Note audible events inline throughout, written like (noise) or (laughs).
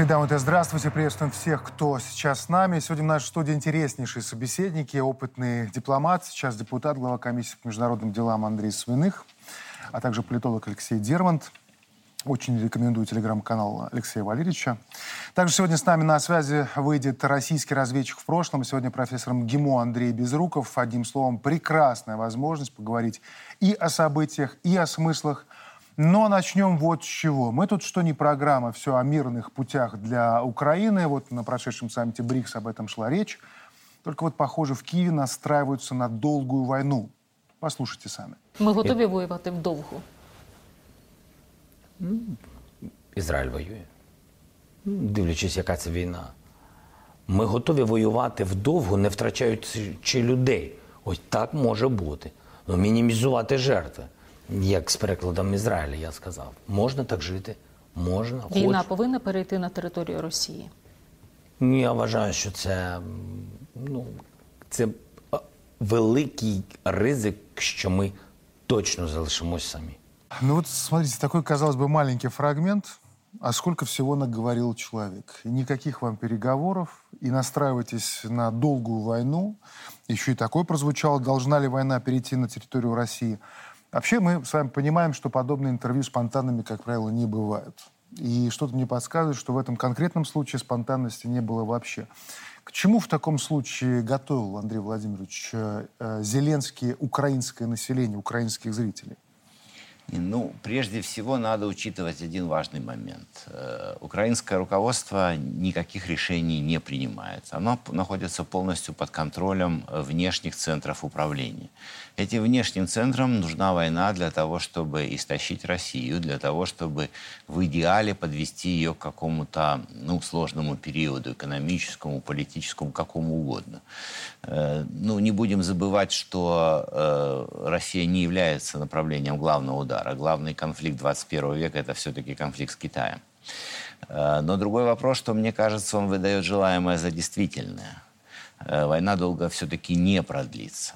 Большие дамы и здравствуйте. Приветствуем всех, кто сейчас с нами. Сегодня в нашей студии интереснейшие собеседники, опытный дипломат, сейчас депутат, глава комиссии по международным делам Андрей Свиных, а также политолог Алексей Дермант. Очень рекомендую телеграм-канал Алексея Валерьевича. Также сегодня с нами на связи выйдет российский разведчик в прошлом. Сегодня профессор МГИМО Андрей Безруков. Одним словом, прекрасная возможность поговорить и о событиях, и о смыслах но начнем вот с чего. Мы тут что не программа, все о мирных путях для Украины. Вот на прошедшем саммите БРИКС об этом шла речь. Только вот, похоже, в Киеве настраиваются на долгую войну. Послушайте сами. Ми готові воювати вдовго. Ізраїль воює. Дивлячись, яка це війна. Ми готові воювати вдовго, не втрачаючи людей. Ось так може бути. Ну, мінімізувати жертви. Як з перекладом Ізраїля я сказав. Можна так жити. Можна. Війна хоч. повинна перейти на територію Росії. Ні, Я вважаю, що це, м, ну, це а, великий ризик, що ми точно залишимось самі. Ну вот смотрите, такой, казалось бы, маленький фрагмент, а сколько всего наговорил человек. И никаких вам переговоров, и настраивайтесь на долгую войну. Еще и такое прозвучало, должна ли война перейти на территорию России. Вообще мы с вами понимаем, что подобные интервью спонтанными, как правило, не бывают. И что-то мне подсказывает, что в этом конкретном случае спонтанности не было вообще. К чему в таком случае готовил Андрей Владимирович э, э, Зеленский украинское население, украинских зрителей? Ну, прежде всего, надо учитывать один важный момент. Э, Украинское руководство никаких решений не принимает. Оно находится полностью под контролем э, внешних центров управления. Этим внешним центрам нужна война для того, чтобы истощить Россию, для того, чтобы в идеале подвести ее к какому-то ну, сложному периоду, экономическому, политическому, какому угодно. Э, Ну, не будем забывать, что Россия не является направлением главного удара. Главный конфликт 21 века – это все-таки конфликт с Китаем. Э, Но другой вопрос, что, мне кажется, он выдает желаемое за действительное. Э, Война долго все-таки не продлится.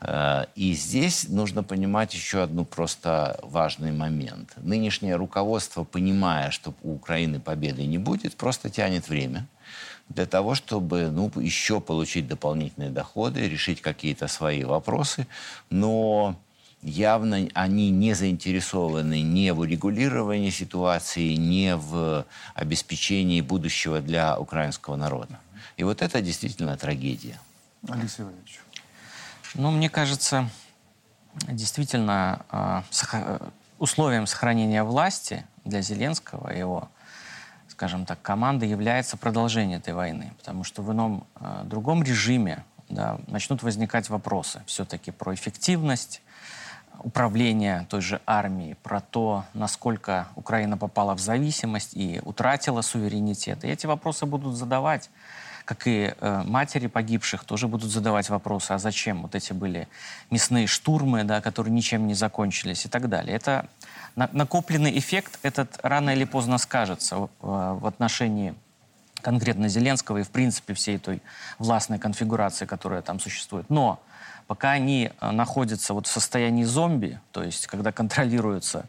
Э, И здесь нужно понимать еще одну просто важный момент. Нынешнее руководство, понимая, что у Украины победы не будет, просто тянет время для того, чтобы ну, еще получить дополнительные доходы, решить какие-то свои вопросы. Но явно они не заинтересованы ни в урегулировании ситуации, ни в обеспечении будущего для украинского народа. И вот это действительно трагедия. Алексей Валерьевич. Ну, мне кажется, действительно э, условием сохранения власти для Зеленского и его, скажем так, команды является продолжение этой войны. Потому что в ином э, другом режиме да, начнут возникать вопросы все-таки про эффективность управления той же армией, про то, насколько Украина попала в зависимость и утратила суверенитет. И эти вопросы будут задавать как и э, матери погибших тоже будут задавать вопросы, а зачем вот эти были мясные штурмы, да, которые ничем не закончились и так далее. Это на- накопленный эффект этот рано или поздно скажется э, в отношении конкретно Зеленского и, в принципе, всей той властной конфигурации, которая там существует. Но пока они э, находятся вот в состоянии зомби, то есть когда контролируются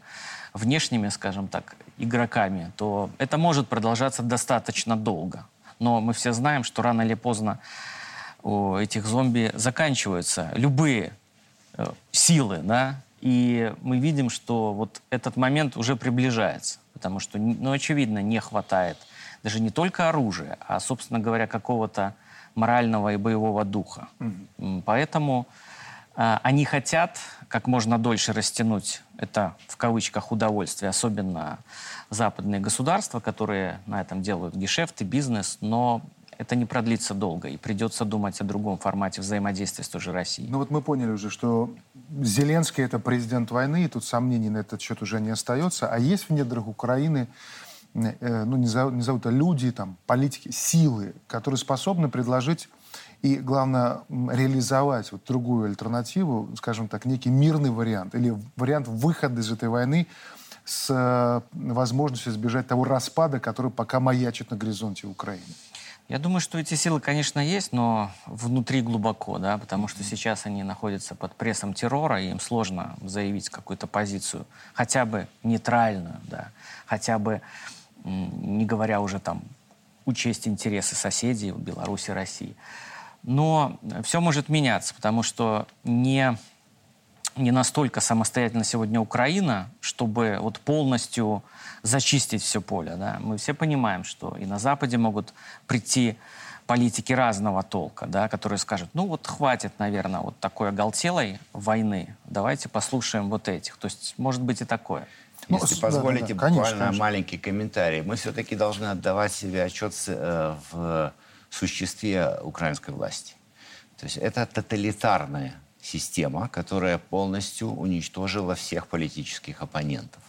внешними, скажем так, игроками, то это может продолжаться достаточно долго. Но мы все знаем, что рано или поздно у этих зомби заканчиваются любые э, силы, да, и мы видим, что вот этот момент уже приближается, потому что, ну, очевидно, не хватает даже не только оружия, а, собственно говоря, какого-то морального и боевого духа. М, Поэтому э, они хотят как можно дольше растянуть это в кавычках удовольствие, особенно западные государства, которые на этом делают гешефты, бизнес, но это не продлится долго, и придется думать о другом формате взаимодействия с той же Россией. Ну вот мы поняли уже, что Зеленский это президент войны, и тут сомнений на этот счет уже не остается. А есть в недрах Украины, ну не зовут, не зовут, а люди, там, политики, силы, которые способны предложить и, главное, реализовать вот другую альтернативу, скажем так, некий мирный вариант или вариант выхода из этой войны с э, возможностью избежать того распада, который пока маячит на горизонте Украины. Я думаю, что эти силы, конечно, есть, но внутри глубоко, да, потому что сейчас они находятся под прессом террора, и им сложно заявить какую-то позицию, хотя бы нейтральную, да, хотя бы не говоря уже там учесть интересы соседей Беларуси, России. Но все может меняться, потому что не, не настолько самостоятельно сегодня Украина, чтобы вот полностью зачистить все поле. Да? Мы все понимаем, что и на Западе могут прийти политики разного толка, да, которые скажут, ну вот хватит, наверное, вот такой оголтелой войны, давайте послушаем вот этих. То есть может быть и такое. Ну, Если позволите, да, да. Конечно, буквально конечно. маленький комментарий. Мы все-таки должны отдавать себе отчет э, в существе украинской власти. То есть это тоталитарная система, которая полностью уничтожила всех политических оппонентов.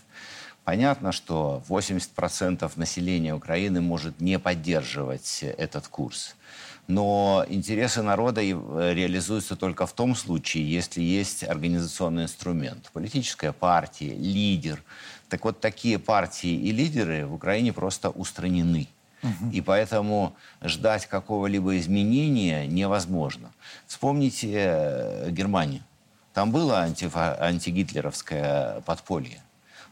Понятно, что 80% населения Украины может не поддерживать этот курс. Но интересы народа э, реализуются только в том случае, если есть организационный инструмент. Политическая партия, лидер. Так вот, такие партии и лидеры в Украине просто устранены. И поэтому ждать какого-либо изменения невозможно. Вспомните э, Германию. Там было антифа- антигитлеровское подполье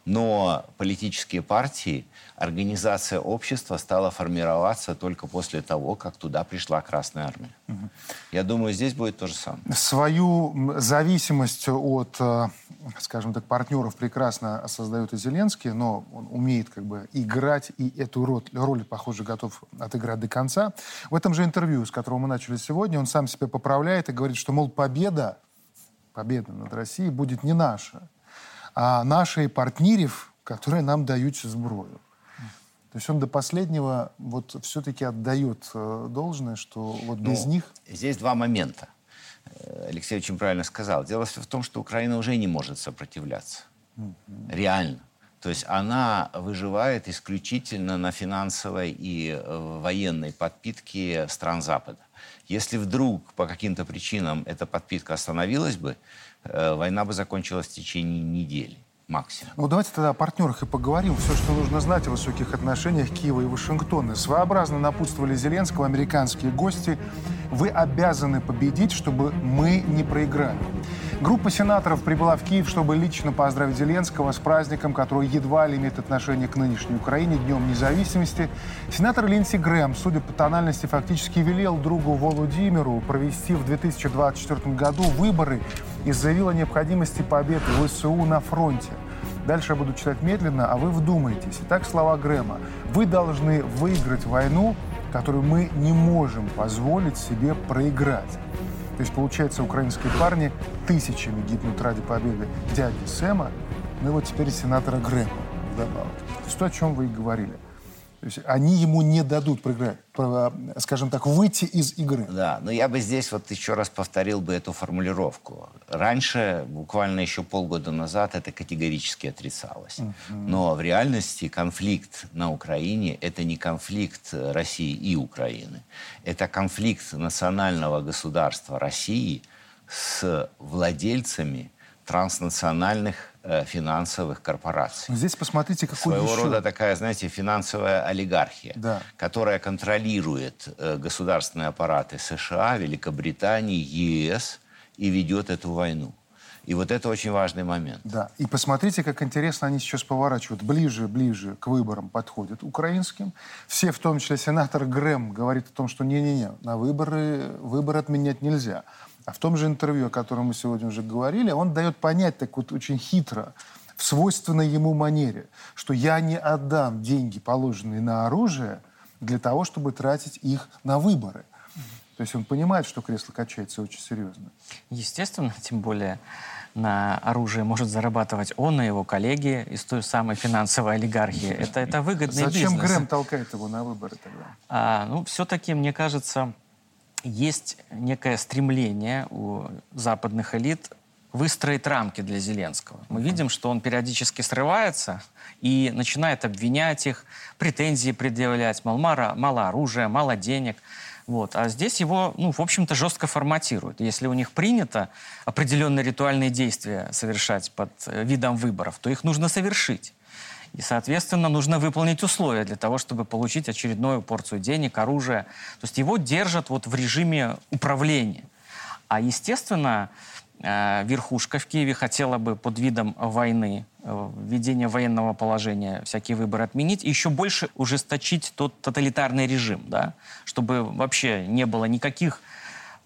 но политические партии, организация общества стала формироваться только после того, как туда пришла Красная Армия. Угу. Я думаю, здесь будет то же самое. Свою зависимость от, э, скажем так, партнеров прекрасно создает и Зеленский, но он умеет как бы играть, и эту роль, роль, похоже, готов отыграть до конца. В этом же интервью, с которого мы начали сегодня, он сам себя поправляет и говорит, что, мол, победа, победа над Россией будет не наша, а наших партнеров, которые нам дают зброю. То есть он до последнего вот все-таки отдает э, должное, что вот без ну, них... Здесь два момента. Э, Алексей очень правильно сказал. Дело в том, что Украина уже не может сопротивляться. Mm-hmm. Реально. То есть она выживает исключительно на финансовой и э, военной подпитке стран Запада. Если вдруг по каким-то причинам эта подпитка остановилась бы, война бы закончилась в течение недели максимум. Ну, давайте тогда о партнерах и поговорим. Все, что нужно знать о высоких отношениях Киева и Вашингтона. Своеобразно напутствовали Зеленского американские гости. Вы обязаны победить, чтобы мы не проиграли. Группа сенаторов прибыла в Киев, чтобы лично поздравить Зеленского с праздником, который едва ли имеет отношение к нынешней Украине, Днем независимости. Сенатор Линдси Грэм, судя по тональности, фактически велел другу Володимиру провести в 2024 году выборы и заявил о необходимости победы ВСУ на фронте. Дальше я буду читать медленно, а вы вдумайтесь. Итак, слова Грэма. Вы должны выиграть войну, которую мы не можем позволить себе проиграть. То есть, получается, украинские парни тысячами гибнут ради победы дяди Сэма, ну и вот теперь сенатора Грэма вдобавок. То о чем вы и говорили. То есть они ему не дадут проиграть, скажем так, выйти из игры. Да, но я бы здесь вот еще раз повторил бы эту формулировку. Раньше, буквально еще полгода назад, это категорически отрицалось. Но в реальности конфликт на Украине – это не конфликт России и Украины. Это конфликт национального государства России с владельцами транснациональных финансовых корпораций. Здесь посмотрите, какой Своего еще... рода такая, знаете, финансовая олигархия, да. которая контролирует э, государственные аппараты США, Великобритании, ЕС и ведет эту войну. И вот это очень важный момент. Да. И посмотрите, как интересно они сейчас поворачивают. Ближе, ближе к выборам подходят украинским. Все, в том числе сенатор Грэм, говорит о том, что не-не-не, на выборы, выборы отменять нельзя. А в том же интервью, о котором мы сегодня уже говорили, он дает понять так вот очень хитро, в свойственной ему манере, что я не отдам деньги, положенные на оружие, для того, чтобы тратить их на выборы. То есть он понимает, что кресло качается очень серьезно. Естественно, тем более на оружие может зарабатывать он и его коллеги из той самой финансовой олигархии. Это, это выгодный Зачем бизнес. Грэм толкает его на выборы тогда? А, ну, все-таки, мне кажется, есть некое стремление у западных элит выстроить рамки для Зеленского. Мы видим, что он периодически срывается и начинает обвинять их, претензии предъявлять, мол, мало, мало оружия, мало денег. Вот. А здесь его, ну, в общем-то, жестко форматируют. Если у них принято определенные ритуальные действия совершать под э, видом выборов, то их нужно совершить. И, соответственно, нужно выполнить условия для того, чтобы получить очередную порцию денег, оружия. То есть его держат вот в режиме управления. А, естественно, э, верхушка в Киеве хотела бы под видом войны, э, введения военного положения, всякие выборы отменить, и еще больше ужесточить тот тоталитарный режим, да, чтобы вообще не было никаких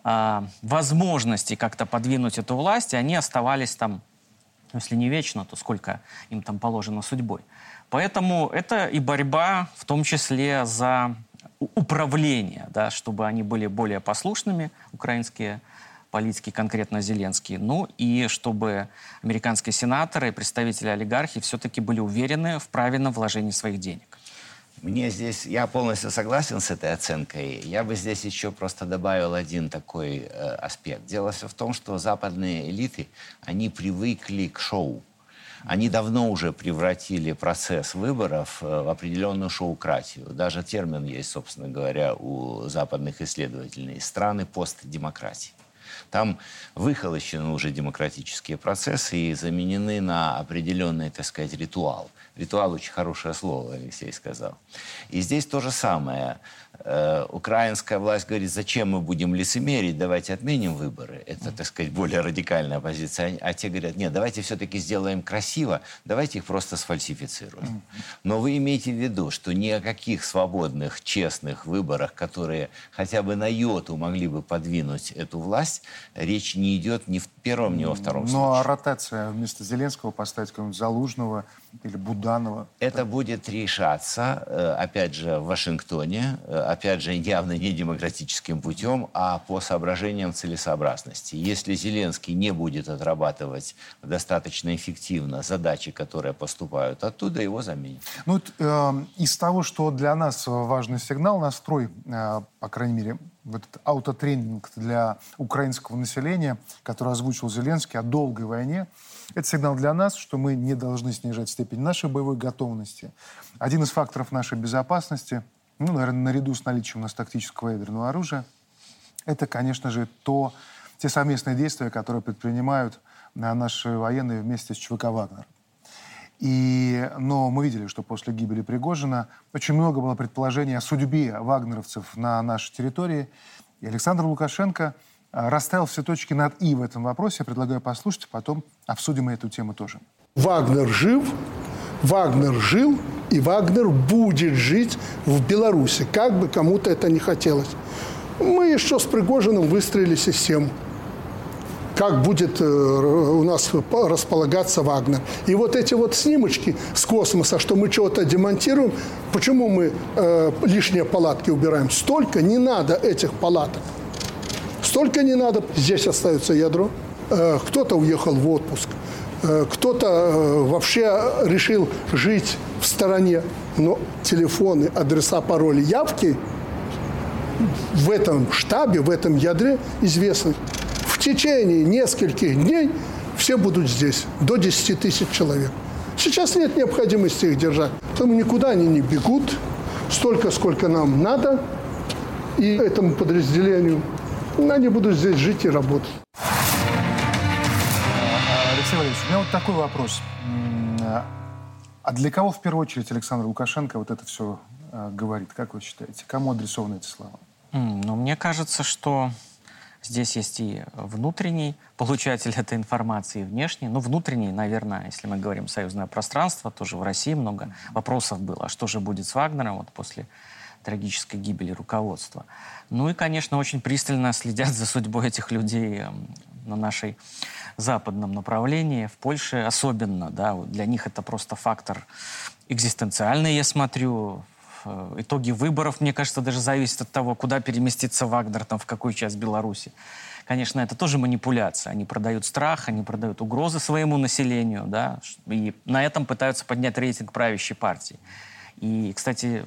э, возможностей как-то подвинуть эту власть, и они оставались там, ну, если не вечно, то сколько им там положено судьбой. Поэтому это и борьба, в том числе за управление, да, чтобы они были более послушными, украинские политики, конкретно Зеленский, ну и чтобы американские сенаторы и представители олигархии все-таки были уверены в правильном вложении своих денег. Мне здесь, я полностью согласен с этой оценкой. Я бы здесь еще просто добавил один такой э, аспект. Дело все в том, что западные элиты, они привыкли к шоу. Они давно уже превратили процесс выборов э, в определенную шоукратию. Даже термин есть, собственно говоря, у западных исследователей. Страны постдемократии. Там выхолощены уже демократические процессы и заменены на определенный, так сказать, ритуал. Ритуал очень хорошее слово, Алексей сказал. И здесь то же самое. Э, украинская власть говорит, зачем мы будем лицемерить, давайте отменим выборы. Это, так сказать, более радикальная позиция. А те говорят, нет, давайте все-таки сделаем красиво, давайте их просто сфальсифицируем. Но вы имеете в виду, что ни о каких свободных, честных выборах, которые хотя бы на йоту могли бы подвинуть эту власть, речь не идет ни в первом, ни во втором случае. Ну, а ротация вместо Зеленского поставить какого-нибудь Залужного или Буданова? Это будет решаться, э, опять же, в Вашингтоне, э, опять же, явно не демократическим путем, а по соображениям целесообразности. Если Зеленский не будет отрабатывать достаточно эффективно задачи, которые поступают оттуда, его заменят. Ну, э, из того, что для нас важный сигнал, настрой, э, по крайней мере, в этот аутотренинг для украинского населения, который озвучил Зеленский о долгой войне, это сигнал для нас, что мы не должны снижать степень нашей боевой готовности. Один из факторов нашей безопасности, ну, наверное, наряду с наличием у нас тактического ядерного оружия, это, конечно же, то, те совместные действия, которые предпринимают наши военные вместе с ЧВК «Вагнер». И, но мы видели, что после гибели Пригожина очень много было предположений о судьбе вагнеровцев на нашей территории. И Александр Лукашенко а, расставил все точки над «и» в этом вопросе. Я предлагаю послушать, а потом обсудим эту тему тоже. Вагнер жив, Вагнер жил, и Вагнер будет жить в Беларуси, как бы кому-то это не хотелось. Мы еще с Пригожиным выстроили систему как будет э, у нас располагаться Вагнер. И вот эти вот снимочки с космоса, что мы чего-то демонтируем, почему мы э, лишние палатки убираем? Столько не надо этих палаток. Столько не надо. Здесь остается ядро. Э, кто-то уехал в отпуск. Э, кто-то э, вообще решил жить в стороне. Но телефоны, адреса, пароли, явки в этом штабе, в этом ядре известны в течение нескольких дней все будут здесь, до 10 тысяч человек. Сейчас нет необходимости их держать, поэтому никуда они не бегут, столько, сколько нам надо, и этому подразделению они будут здесь жить и работать. Алексей Валерьевич, у меня вот такой вопрос. А для кого в первую очередь Александр Лукашенко вот это все э, говорит? Как вы считаете? Кому адресованы эти слова? Ну, мне кажется, что Здесь есть и внутренний получатель этой информации, и внешний. Ну, внутренний, наверное, если мы говорим союзное пространство, тоже в России много вопросов было. А что же будет с Вагнером вот после трагической гибели руководства? Ну и, конечно, очень пристально следят за судьбой этих людей эм, на нашей западном направлении, в Польше особенно, да, для них это просто фактор экзистенциальный, я смотрю, Э, итоги выборов, мне кажется, даже зависят от того, куда переместится Вагнер, там, в какую часть Беларуси. Конечно, это тоже манипуляция. Они продают страх, они продают угрозы своему населению, да, и на этом пытаются поднять рейтинг правящей партии. И, кстати,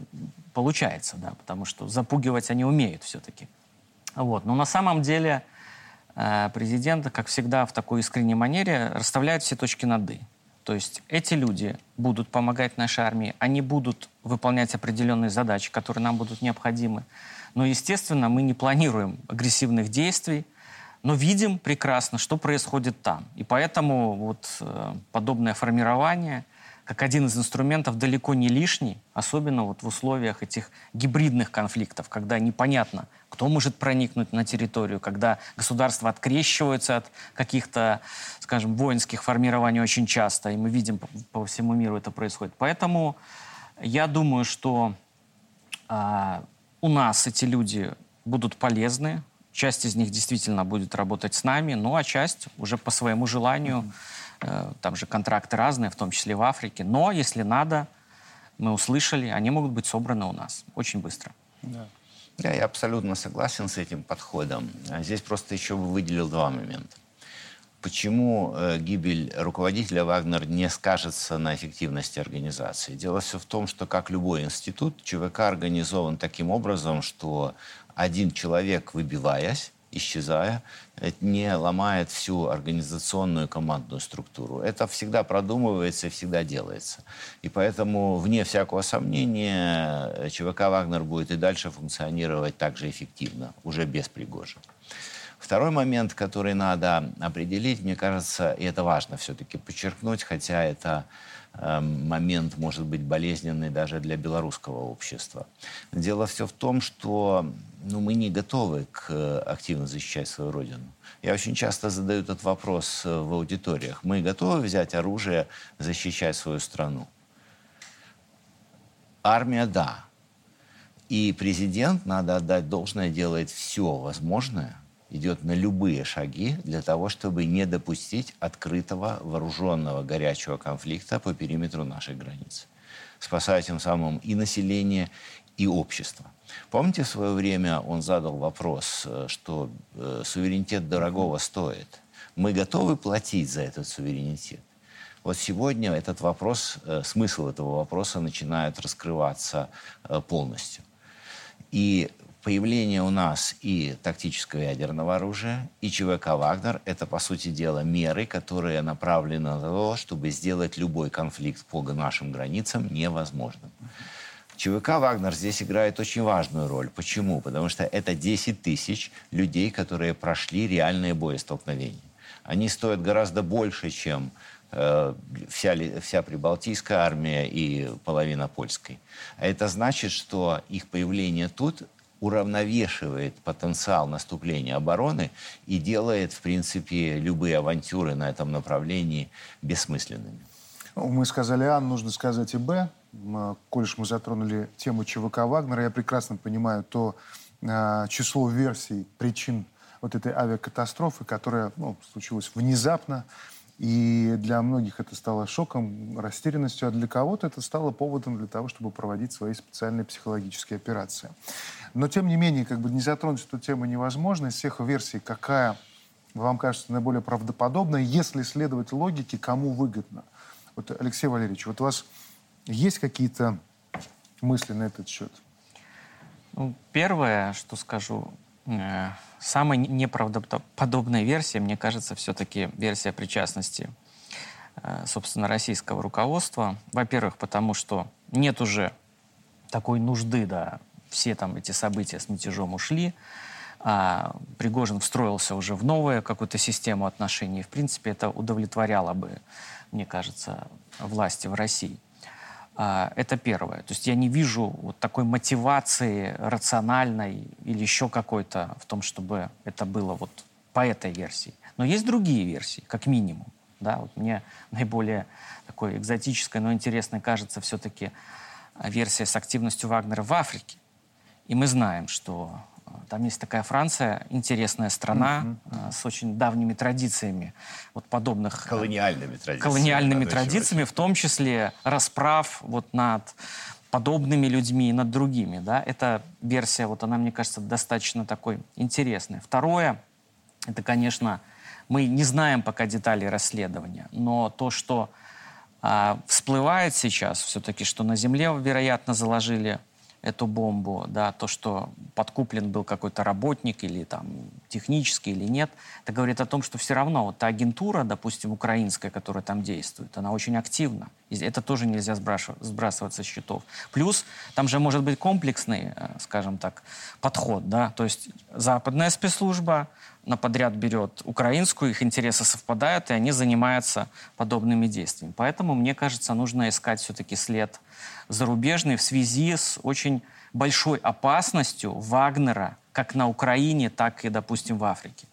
получается, да, потому что запугивать они умеют все-таки. Вот. Но на самом деле э, президент, как всегда, в такой искренней манере расставляет все точки над «и». То есть эти люди будут помогать нашей армии, они будут выполнять определенные задачи, которые нам будут необходимы. Но, естественно, мы не планируем агрессивных действий, но видим прекрасно, что происходит там. И поэтому вот э, подобное формирование, как один из инструментов, далеко не лишний, особенно вот в условиях этих гибридных конфликтов, когда непонятно, кто может проникнуть на территорию, когда государства открещиваются от каких-то, скажем, воинских формирований очень часто, и мы видим по, всему миру это происходит. Поэтому я думаю, что а, у нас эти люди будут полезны, часть из них действительно будет работать с нами, ну а часть уже по своему желанию, э, там же контракты разные, в том числе в Африке, но если надо, мы услышали, они могут быть собраны у нас очень быстро. Да. Да, я абсолютно согласен с этим подходом. А здесь просто еще бы выделил два момента. Почему э, гибель руководителя Вагнер не скажется на эффективности организации? Дело все в том, что, как любой институт, ЧВК организован таким образом, что один человек, выбиваясь, исчезая, не ломает всю организационную командную структуру. Это всегда продумывается и всегда делается. И поэтому, вне всякого сомнения, ЧВК «Вагнер» будет и дальше функционировать так же эффективно, уже без Пригожина. Второй момент, который надо определить, мне кажется, и это важно все-таки подчеркнуть, хотя это э, момент может быть болезненный даже для белорусского общества. Дело все в том, что ну, мы не готовы к э, активно защищать свою родину. Я очень часто задаю этот вопрос э, в аудиториях. Мы готовы взять оружие, защищать свою страну? Армия – да. И президент, надо отдать должное, делает все возможное – идет на любые шаги для того, чтобы не допустить открытого вооруженного горячего конфликта по периметру нашей границы, спасая тем самым и население, и общество. Помните, в свое время он задал вопрос, э, что э, суверенитет дорогого стоит. Мы готовы платить за этот суверенитет? Вот сегодня этот вопрос, э, смысл этого вопроса начинает раскрываться полностью. И появление у нас и тактического ядерного оружия, и ЧВК «Вагнер» — это, по сути дела, меры, которые направлены на то, чтобы сделать любой конфликт по нашим границам невозможным. ЧВК «Вагнер» здесь играет очень важную роль. Почему? Потому что это 10 тысяч людей, которые прошли реальные боестолкновения. Они стоят гораздо больше, чем э, вся, вся прибалтийская армия и половина польской. А это значит, что их появление тут уравновешивает потенциал наступления обороны и делает, в принципе, любые авантюры на этом направлении бессмысленными. Ну, мы сказали А, нужно сказать и Б. Коль мы затронули тему ЧВК Вагнера, я прекрасно понимаю то э, число версий причин вот этой авиакатастрофы, которая ну, случилась внезапно, и для многих это стало шоком, растерянностью, а для кого-то это стало поводом для того, чтобы проводить свои специальные психологические операции. Но, тем не менее, как бы не затронуть эту тему невозможно. Из всех версий, какая вам кажется наиболее правдоподобная, если следовать логике, кому выгодно? Вот, Алексей Валерьевич, вот у вас есть какие-то мысли на этот счет? Ну, первое, что скажу, самая неправдоподобная версия, мне кажется, все-таки версия причастности, э, собственно, российского руководства. Во-первых, потому что нет уже такой нужды, да, все там эти события с мятежом ушли, а Пригожин встроился уже в новую какую-то систему отношений. В принципе, это удовлетворяло бы, мне кажется, власти в России. А, это первое. То есть я не вижу вот такой мотивации рациональной или еще какой-то в том, чтобы это было вот по этой версии. Но есть другие версии, как минимум. Да, вот мне (laughs) наиболее такой экзотической, но интересной кажется все-таки версия с активностью Вагнера в Африке. И мы знаем, что там есть такая Франция, интересная страна mm-hmm. с очень давними традициями, вот подобных... Э, колониальными традициями. Колониальными традициями, в том числе расправ вот над подобными людьми и над другими. Да? Эта версия, вот она, мне кажется, достаточно такой интересная. Второе, это, конечно, мы не знаем пока деталей расследования, но то, что а, всплывает сейчас все-таки, что на Земле, вероятно, заложили эту бомбу, да, то, что подкуплен был какой-то работник или там технический или нет, это говорит о том, что все равно вот та агентура, допустим, украинская, которая там действует, она очень активна. И это тоже нельзя сбрасывать со счетов. Плюс там же может быть комплексный, э, скажем так, подход, да, то есть западная спецслужба на подряд берет украинскую, их интересы совпадают, и они занимаются подобными действиями. Поэтому, мне кажется, нужно искать все-таки след зарубежный в связи с очень большой опасностью Вагнера как на Украине, так и, допустим, в Африке.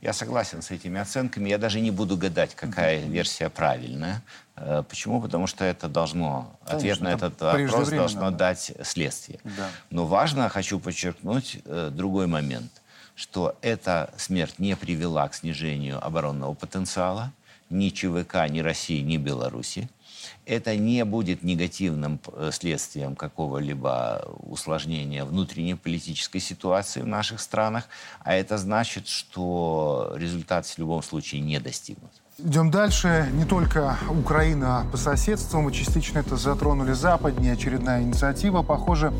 Я согласен с этими оценками. Я даже не буду гадать, какая версия правильная. Э, почему? Потому что это должно, Конечно, ответ на это этот вопрос должно да. дать следствие. Да. Но важно, хочу подчеркнуть, э, другой момент, что эта смерть не привела к снижению оборонного потенциала ни ЧВК, ни России, ни Беларуси. Это не будет негативным э, следствием какого-либо усложнения внутренней политической ситуации в наших странах, а это значит, что результат в любом случае не достигнут. Идем дальше. Не только Украина по соседству, мы частично это затронули западнее. Очередная инициатива. Похоже,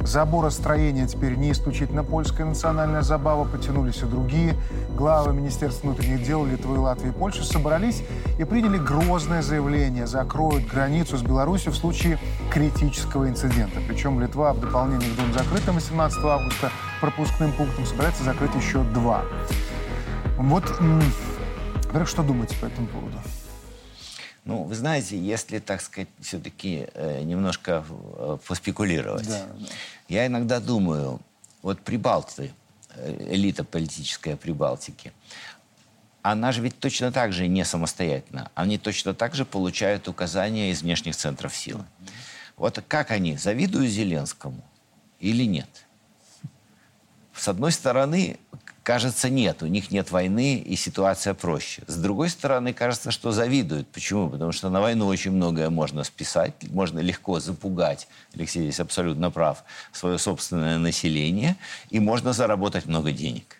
заборостроение теперь не исключительно польская национальная забава. Потянулись и другие. Главы Министерства внутренних дел Литвы, Латвии и Польши собрались и приняли грозное заявление. Закроют границу с Беларусью в случае критического инцидента. Причем Литва в дополнение к двум закрытым 18 августа пропускным пунктам собирается закрыть еще два. Вот во-первых, что думаете по этому поводу? Ну, вы знаете, если, так сказать, все-таки э, немножко э, поспекулировать, Да, да. я иногда думаю, вот Прибалты, э, элита политическая Прибалтики, она же ведь точно так же не самостоятельна. Они точно так же получают указания из внешних центров силы. Вот как они, завидуют Зеленскому или нет? С одной стороны, кажется, нет, у них нет войны, и ситуация проще. С другой стороны, кажется, что завидуют. Почему? Потому что на войну очень многое можно списать, можно легко запугать, Алексей здесь абсолютно прав, свое собственное население, и можно заработать много денег.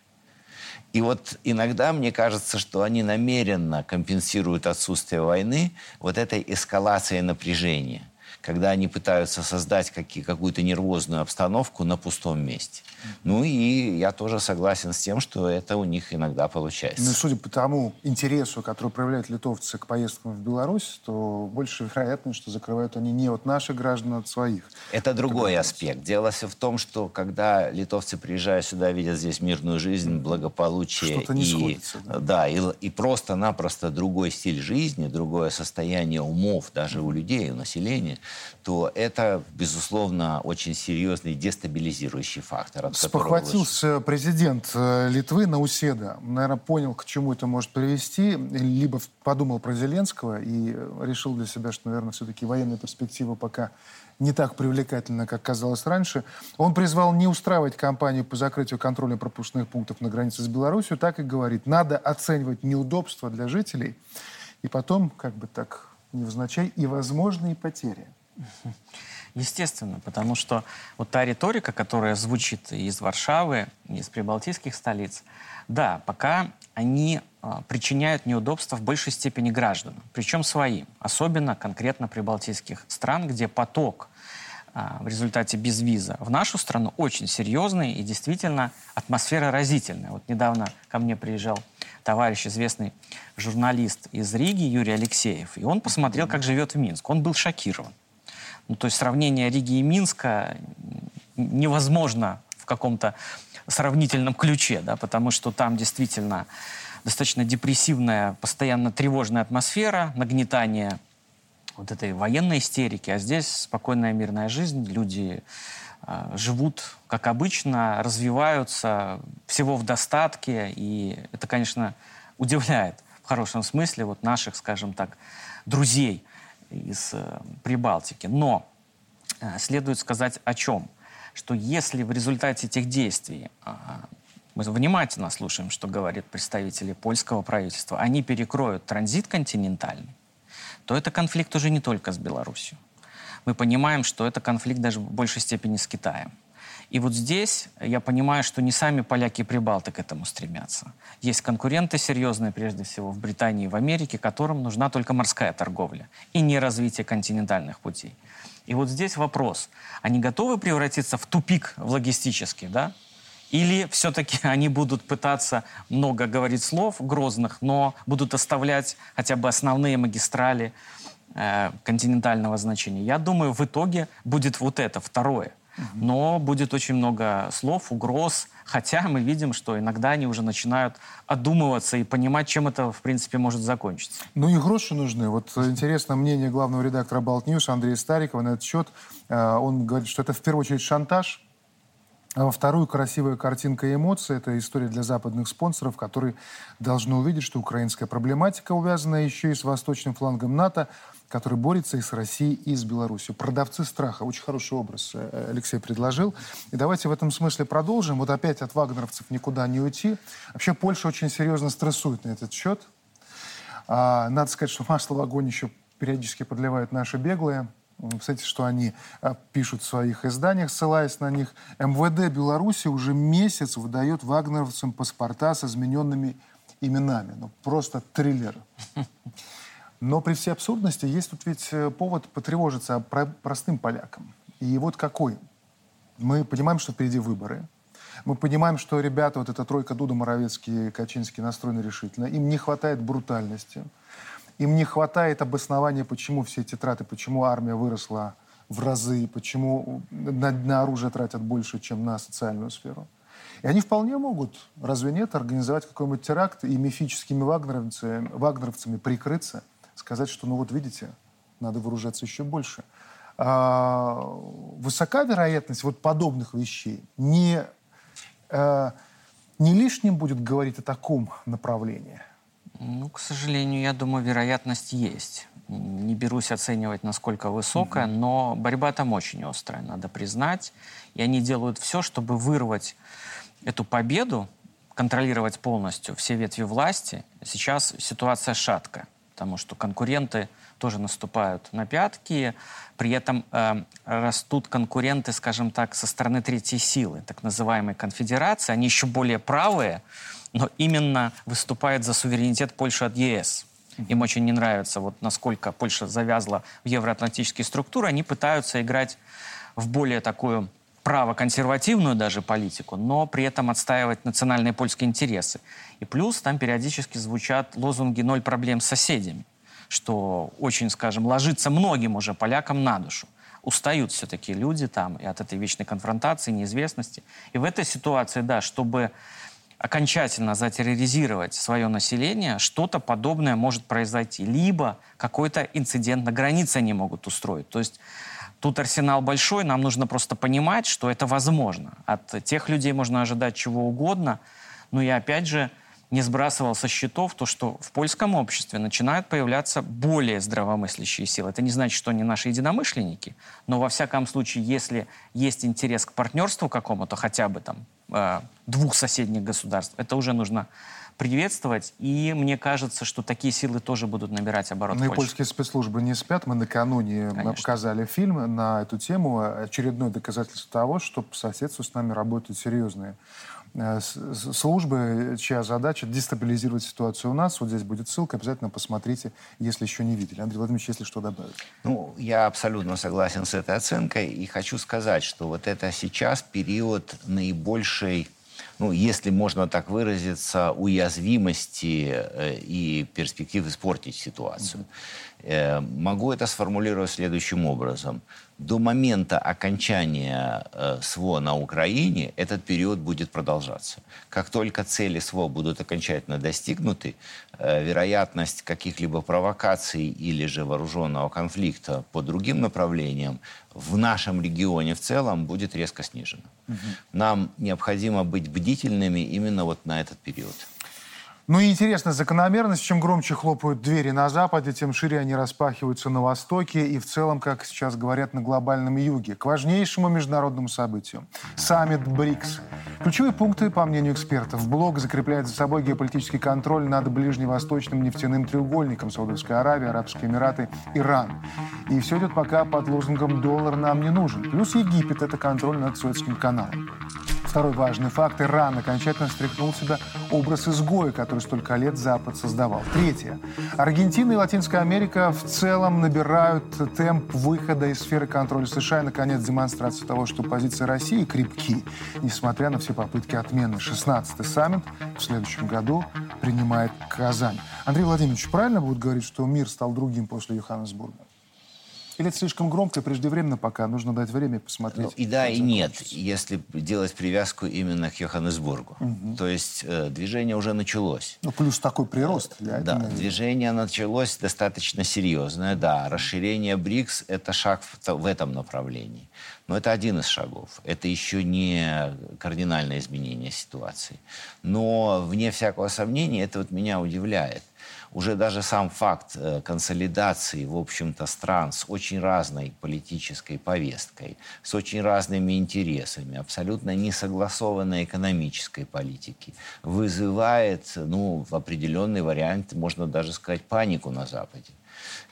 И вот иногда мне кажется, что они намеренно компенсируют отсутствие войны вот этой эскалацией напряжения, когда они пытаются создать какие- какую-то нервозную обстановку на пустом месте. Ну и я тоже согласен с тем, что это у них иногда получается. Ну, судя по тому интересу, который проявляют литовцы к поездкам в Беларусь, то больше вероятность, что закрывают они не от наших граждан, а от своих. Это другой аспект. Дело все в том, что когда литовцы, приезжая сюда, видят здесь мирную жизнь, благополучие Что-то не и, сходится, да. да, и, и просто-напросто другой стиль жизни, другое состояние умов даже у людей, у населения, то это, безусловно, очень серьезный дестабилизирующий фактор. Спохватился президент э, Литвы Науседа. Наверное, понял, к чему это может привести. Либо подумал про Зеленского и э, решил для себя, что, наверное, все-таки военная перспектива пока не так привлекательна, как казалось раньше. Он призвал не устраивать кампанию по закрытию контроля пропускных пунктов на границе с Беларусью. Так и говорит. Надо оценивать неудобства для жителей и потом, как бы так невзначай, и возможные потери. Естественно, потому что вот та риторика, которая звучит из Варшавы, из прибалтийских столиц, да, пока они а, причиняют неудобства в большей степени гражданам, причем своим, особенно конкретно прибалтийских стран, где поток а, в результате безвиза в нашу страну очень серьезный и действительно атмосфера разительная. Вот недавно ко мне приезжал товарищ, известный журналист из Риги Юрий Алексеев, и он посмотрел, как живет в Минск. Он был шокирован. Ну, то есть сравнение Риги и Минска невозможно в каком-то сравнительном ключе, да, потому что там действительно достаточно депрессивная, постоянно тревожная атмосфера, нагнетание вот этой военной истерики, а здесь спокойная мирная жизнь, люди э, живут как обычно, развиваются, всего в достатке, и это, конечно, удивляет в хорошем смысле вот наших, скажем так, друзей из э, Прибалтики. Но э, следует сказать о чем? Что если в результате этих действий а, мы внимательно слушаем, что говорят представители польского правительства, они перекроют транзит континентальный, то это конфликт уже не только с Беларусью. Мы понимаем, что это конфликт даже в большей степени с Китаем. И вот здесь я понимаю, что не сами поляки и прибалты к этому стремятся. Есть конкуренты серьезные, прежде всего, в Британии и в Америке, которым нужна только морская торговля и не развитие континентальных путей. И вот здесь вопрос. Они готовы превратиться в тупик в логистический, да? Или все-таки (laughs) они будут пытаться много говорить слов грозных, но будут оставлять хотя бы основные магистрали э, континентального значения? Я думаю, в итоге будет вот это, второе. Но будет очень много слов, угроз, хотя мы видим, что иногда они уже начинают одумываться и понимать, чем это, в принципе, может закончиться. Ну и гроши нужны. Вот интересно мнение главного редактора Балтньюс Андрея Старикова на этот счет. Э, Он говорит, что это в первую очередь шантаж, А во вторую красивая картинка и эмоции – это история для западных спонсоров, которые должны увидеть, что украинская проблематика увязана еще и с восточным флангом НАТО, который борется и с Россией, и с Беларусью. Продавцы страха. Очень хороший образ э, Алексей предложил. И давайте в этом смысле продолжим. Вот опять от вагнеровцев никуда не уйти. Вообще Польша очень серьезно стрессует на этот счет. А, надо сказать, что масло в огонь еще периодически подливают наши беглые. Кстати, что они а, пишут в своих изданиях, ссылаясь на них. МВД Беларуси уже месяц выдает вагнеровцам паспорта с измененными именами. Ну, просто триллер. Но при всей абсурдности есть тут ведь э, повод потревожиться про простым полякам. И вот какой. Мы понимаем, что впереди выборы. Мы понимаем, что ребята, вот эта тройка Дуда, Моровецкий, Качинский настроены решительно. Им не хватает брутальности. Им не хватает обоснования, почему все эти траты, почему армия выросла в разы, почему на, на оружие тратят больше, чем на социальную сферу. И они вполне могут, разве нет, организовать какой-нибудь теракт и мифическими вагнеровцами, вагнеровцами прикрыться, сказать, что, ну вот видите, надо вооружаться еще больше. А, высока вероятность вот подобных вещей. Не, а, не лишним будет говорить о таком направлении – ну, к сожалению, я думаю, вероятность есть. Не берусь оценивать, насколько высокая, угу. но борьба там очень острая, надо признать. И они делают все, чтобы вырвать эту победу, контролировать полностью все ветви власти. Сейчас ситуация шаткая, потому что конкуренты тоже наступают на пятки, при этом э, растут конкуренты, скажем так, со стороны третьей силы, так называемой конфедерации. Они еще более правые, но именно выступает за суверенитет Польши от ЕС. Им очень не нравится, вот насколько Польша завязла в евроатлантические структуры. Они пытаются играть в более такую правоконсервативную даже политику, но при этом отстаивать национальные польские интересы. И плюс там периодически звучат лозунги «ноль проблем с соседями», что очень, скажем, ложится многим уже полякам на душу. Устают все-таки люди там и от этой вечной конфронтации, неизвестности. И в этой ситуации, да, чтобы окончательно затерроризировать свое население, что-то подобное может произойти. Либо какой-то инцидент на границе они могут устроить. То есть тут арсенал большой, нам нужно просто понимать, что это возможно. От тех людей можно ожидать чего угодно. Но я опять же не сбрасывал со счетов то, что в польском обществе начинают появляться более здравомыслящие силы. Это не значит, что они наши единомышленники, но во всяком случае, если есть интерес к партнерству какому-то, хотя бы там Э, двух соседних государств. Это уже нужно приветствовать. И мне кажется, что такие силы тоже будут набирать оборот Ну и польские спецслужбы не спят. Мы накануне Конечно. показали фильм на эту тему. Очередное доказательство того, что по соседству с нами работают серьезные Э, службы, чья задача дестабилизировать ситуацию у нас. Вот здесь будет ссылка, обязательно посмотрите, если еще не видели. Андрей Владимирович, если что добавить. Ну, я абсолютно согласен с этой оценкой и хочу сказать, что вот это сейчас период наибольшей ну, если можно так выразиться, уязвимости э, и перспектив испортить ситуацию. Э, могу это сформулировать следующим образом. До момента окончания э, СВО на Украине этот период будет продолжаться. Как только цели СВО будут окончательно достигнуты, э, вероятность каких-либо провокаций или же вооруженного конфликта по другим направлениям в нашем регионе в целом будет резко снижена. Угу. Нам необходимо быть бдительными именно вот на этот период. Ну и интересная закономерность. Чем громче хлопают двери на Западе, тем шире они распахиваются на Востоке и в целом, как сейчас говорят, на глобальном юге. К важнейшему международному событию. Саммит БРИКС. Ключевые пункты, по мнению экспертов. Блок закрепляет за собой геополитический контроль над ближневосточным нефтяным треугольником Саудовская Аравия, Арабские Эмираты, Иран. И все идет пока под лозунгом «доллар нам не нужен». Плюс Египет – это контроль над Суэцким каналом. Второй важный факт. Иран окончательно стряхнул себя образ изгоя, который столько лет Запад создавал. Третье. Аргентина и Латинская Америка в целом набирают темп выхода из сферы контроля США. И, наконец, демонстрация того, что позиции России крепки, несмотря на все попытки отмены. 16-й саммит в следующем году принимает Казань. Андрей Владимирович, правильно будет говорить, что мир стал другим после Йоханнесбурга? Или это слишком громко и преждевременно пока? Нужно дать время посмотреть. Ну, и да, и нет, если делать привязку именно к Йоханнесбургу. Угу. То есть э, движение уже началось. Ну, плюс такой прирост. Я да, движение началось достаточно серьезное, да. Расширение БРИКС – это шаг в, в этом направлении. Но это один из шагов. Это еще не кардинальное изменение ситуации. Но, вне всякого сомнения, это вот меня удивляет уже даже сам факт э, консолидации, в общем-то, стран с очень разной политической повесткой, с очень разными интересами, абсолютно несогласованной экономической политики, вызывает, ну, в определенный вариант, можно даже сказать, панику на Западе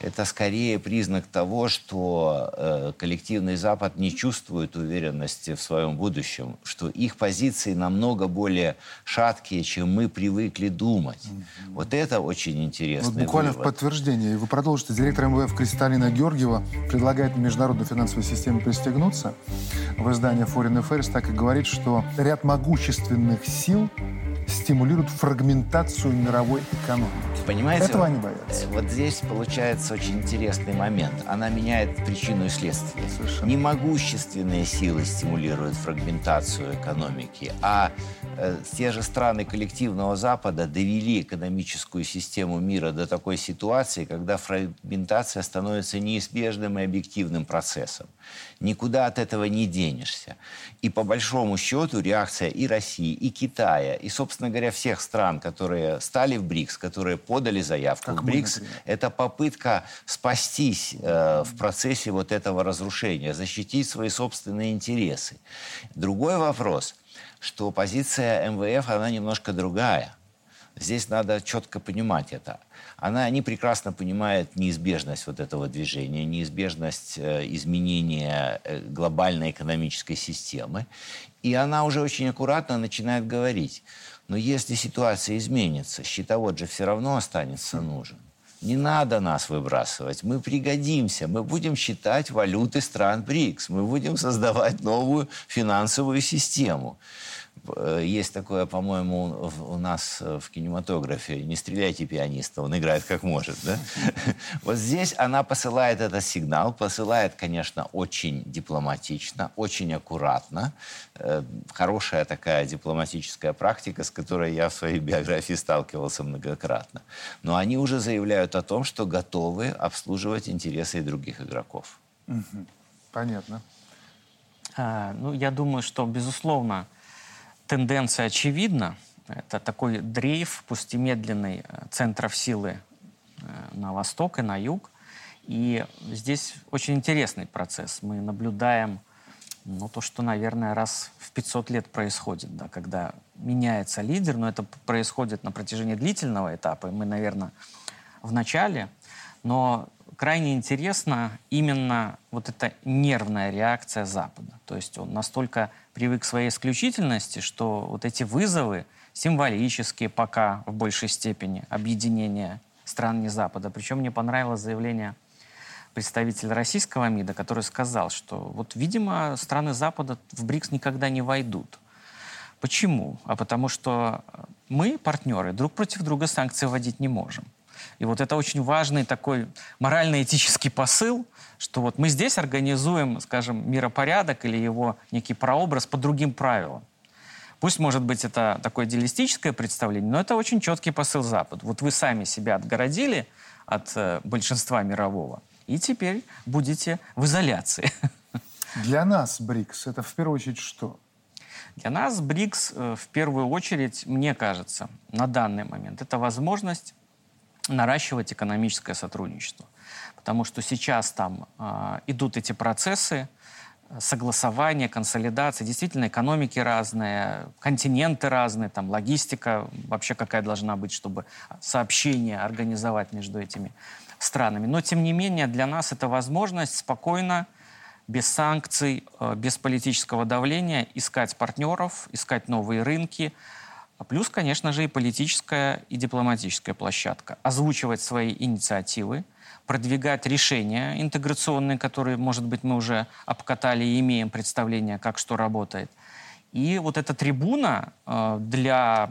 это скорее признак того, что э, коллективный Запад не чувствует уверенности в своем будущем, что их позиции намного более шаткие, чем мы привыкли думать. Mm-hmm. Вот это очень интересно. Вот буквально вывод. в подтверждение. Вы продолжите. Директор МВФ Кристалина Георгиева предлагает международной финансовой системе пристегнуться. В издании Foreign Affairs так и говорит, что ряд могущественных сил стимулируют фрагментацию мировой экономики. Понимаете? Этого они боятся. Вот здесь получается очень интересный момент. Она меняет причину и следствие. Совершенно. Не могущественные силы стимулируют фрагментацию экономики, а э, те же страны коллективного Запада довели экономическую систему мира до такой ситуации, когда фрагментация становится неизбежным и объективным процессом. Никуда от этого не денешься. И по большому счету реакция и России, и Китая, и, собственно говоря, всех стран, которые стали в БРИКС, которые подали заявку как в БРИКС, мы, это попытка спастись э, в процессе вот этого разрушения, защитить свои собственные интересы. Другой вопрос, что позиция МВФ, она немножко другая. Здесь надо четко понимать это она, они прекрасно понимают неизбежность вот этого движения, неизбежность э, изменения э, глобальной экономической системы. И она уже очень аккуратно начинает говорить, но если ситуация изменится, счетовод же все равно останется нужен. Не надо нас выбрасывать. Мы пригодимся. Мы будем считать валюты стран БРИКС. Мы будем создавать новую финансовую систему. Э, есть такое, по-моему, у нас э, в кинематографе «Не стреляйте пианиста, он играет как может». Да? (laughs) Вот здесь она посылает этот сигнал, посылает, конечно, очень дипломатично, очень аккуратно. Э, хорошая такая дипломатическая практика, с которой я в своей (laughs) биографии сталкивался многократно. Но они уже заявляют о том, что готовы обслуживать интересы других игроков. Понятно. А, ну, я думаю, что, безусловно, тенденция очевидна. Это такой дрейф, пусть и медленный, э, центров силы э, на восток и на юг. И здесь очень интересный процесс. Мы наблюдаем ну, то, что, наверное, раз в 500 лет происходит, да, когда меняется лидер, но это происходит на протяжении длительного этапа, и мы, наверное, в начале. Но крайне интересна именно вот эта нервная реакция Запада. То есть он настолько привык к своей исключительности, что вот эти вызовы, символические пока в большей степени, объединения стран не Запада. Причем мне понравилось заявление представителя российского МИДа, который сказал, что вот, видимо, страны Запада в БРИКС никогда не войдут. Почему? А потому что мы, партнеры, друг против друга санкции вводить не можем. И вот это очень важный такой морально-этический посыл, что вот мы здесь организуем, скажем, миропорядок или его некий прообраз по другим правилам. Пусть, может быть, это такое идеалистическое представление, но это очень четкий посыл Запада. Вот вы сами себя отгородили от э, большинства мирового, и теперь будете в изоляции. (laughs) Для нас БРИКС это в первую очередь что? Для нас БРИКС э, в первую очередь, мне кажется, на данный момент, это возможность наращивать экономическое сотрудничество. Потому что сейчас там э, идут эти процессы согласования, консолидации. Действительно, экономики разные, континенты разные, там логистика вообще какая должна быть, чтобы сообщение организовать между этими странами. Но, тем не менее, для нас это возможность спокойно, без санкций, э, без политического давления искать партнеров, искать новые рынки, а плюс, конечно же, и политическая, и дипломатическая площадка. Озвучивать свои инициативы, продвигать решения интеграционные, которые, может быть, мы уже обкатали и имеем представление, как что работает. И вот эта трибуна э, для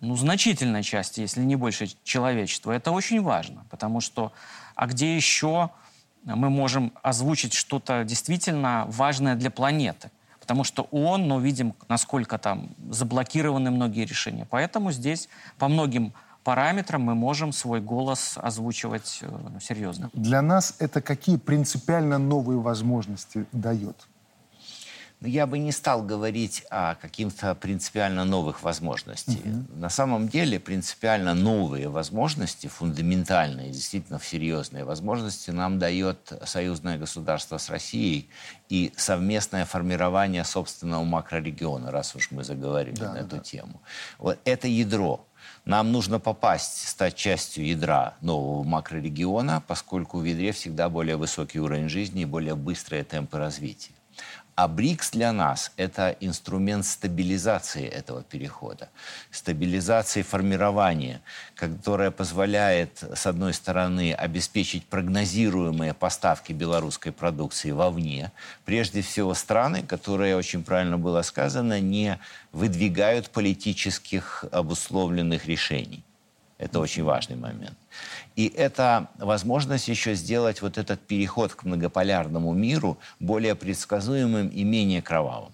ну, значительной части, если не больше человечества, это очень важно, потому что а где еще мы можем озвучить что-то действительно важное для планеты. Потому что ООН, ну, видим, насколько там заблокированы многие решения. Поэтому здесь по многим параметрам мы можем свой голос озвучивать э, серьезно. Для нас это какие принципиально новые возможности дает? Но я бы не стал говорить о каких-то принципиально новых возможностях. Угу. На самом деле принципиально новые возможности, фундаментальные, действительно серьезные возможности нам дает союзное государство с Россией и совместное формирование собственного макрорегиона, раз уж мы заговорили да, на эту да. тему. Вот это ядро. Нам нужно попасть, стать частью ядра нового макрорегиона, поскольку в ядре всегда более высокий уровень жизни и более быстрые темпы развития. А БРИКС для нас – это инструмент стабилизации этого перехода, стабилизации формирования, которая позволяет, с одной стороны, обеспечить прогнозируемые поставки белорусской продукции вовне, прежде всего страны, которые, очень правильно было сказано, не выдвигают политических обусловленных решений. Это очень важный момент. И это возможность еще сделать вот этот переход к многополярному миру более предсказуемым и менее кровавым.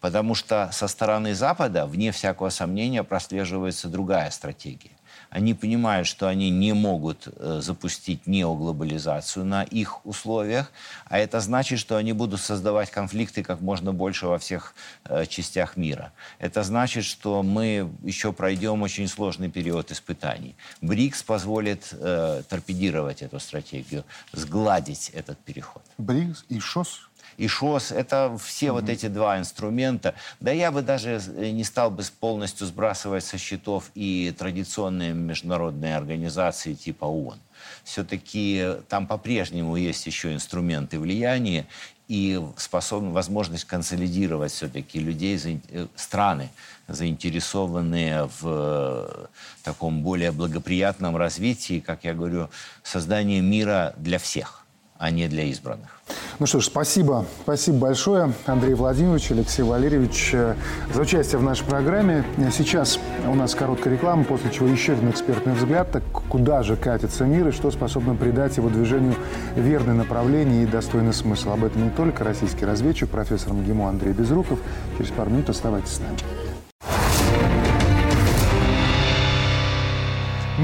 Потому что со стороны Запада, вне всякого сомнения, прослеживается другая стратегия. Они понимают, что они не могут э, запустить неоглобализацию на их условиях, а это значит, что они будут создавать конфликты как можно больше во всех э, частях мира. Это значит, что мы еще пройдем очень сложный период испытаний. БРИКС позволит э, торпедировать эту стратегию, сгладить этот переход. БРИКС и ШОС и ШОС. Это все mm-hmm. вот эти два инструмента. Да я бы даже э, не стал бы полностью сбрасывать со счетов и традиционные международные организации типа ООН. Все-таки там по-прежнему есть еще инструменты влияния и способен, возможность консолидировать все-таки людей, э, страны, заинтересованные в э, таком более благоприятном развитии, как я говорю, создании мира для всех а не для избранных. Ну что ж, спасибо. Спасибо большое, Андрей Владимирович, Алексей Валерьевич, э, за участие в нашей программе. Сейчас у нас короткая реклама, после чего еще один экспертный взгляд. Так куда же катится мир и что способно придать его движению верное направление и достойный смысл? Об этом не только российский разведчик, профессор МГИМО Андрей Безруков. Через пару минут оставайтесь с нами.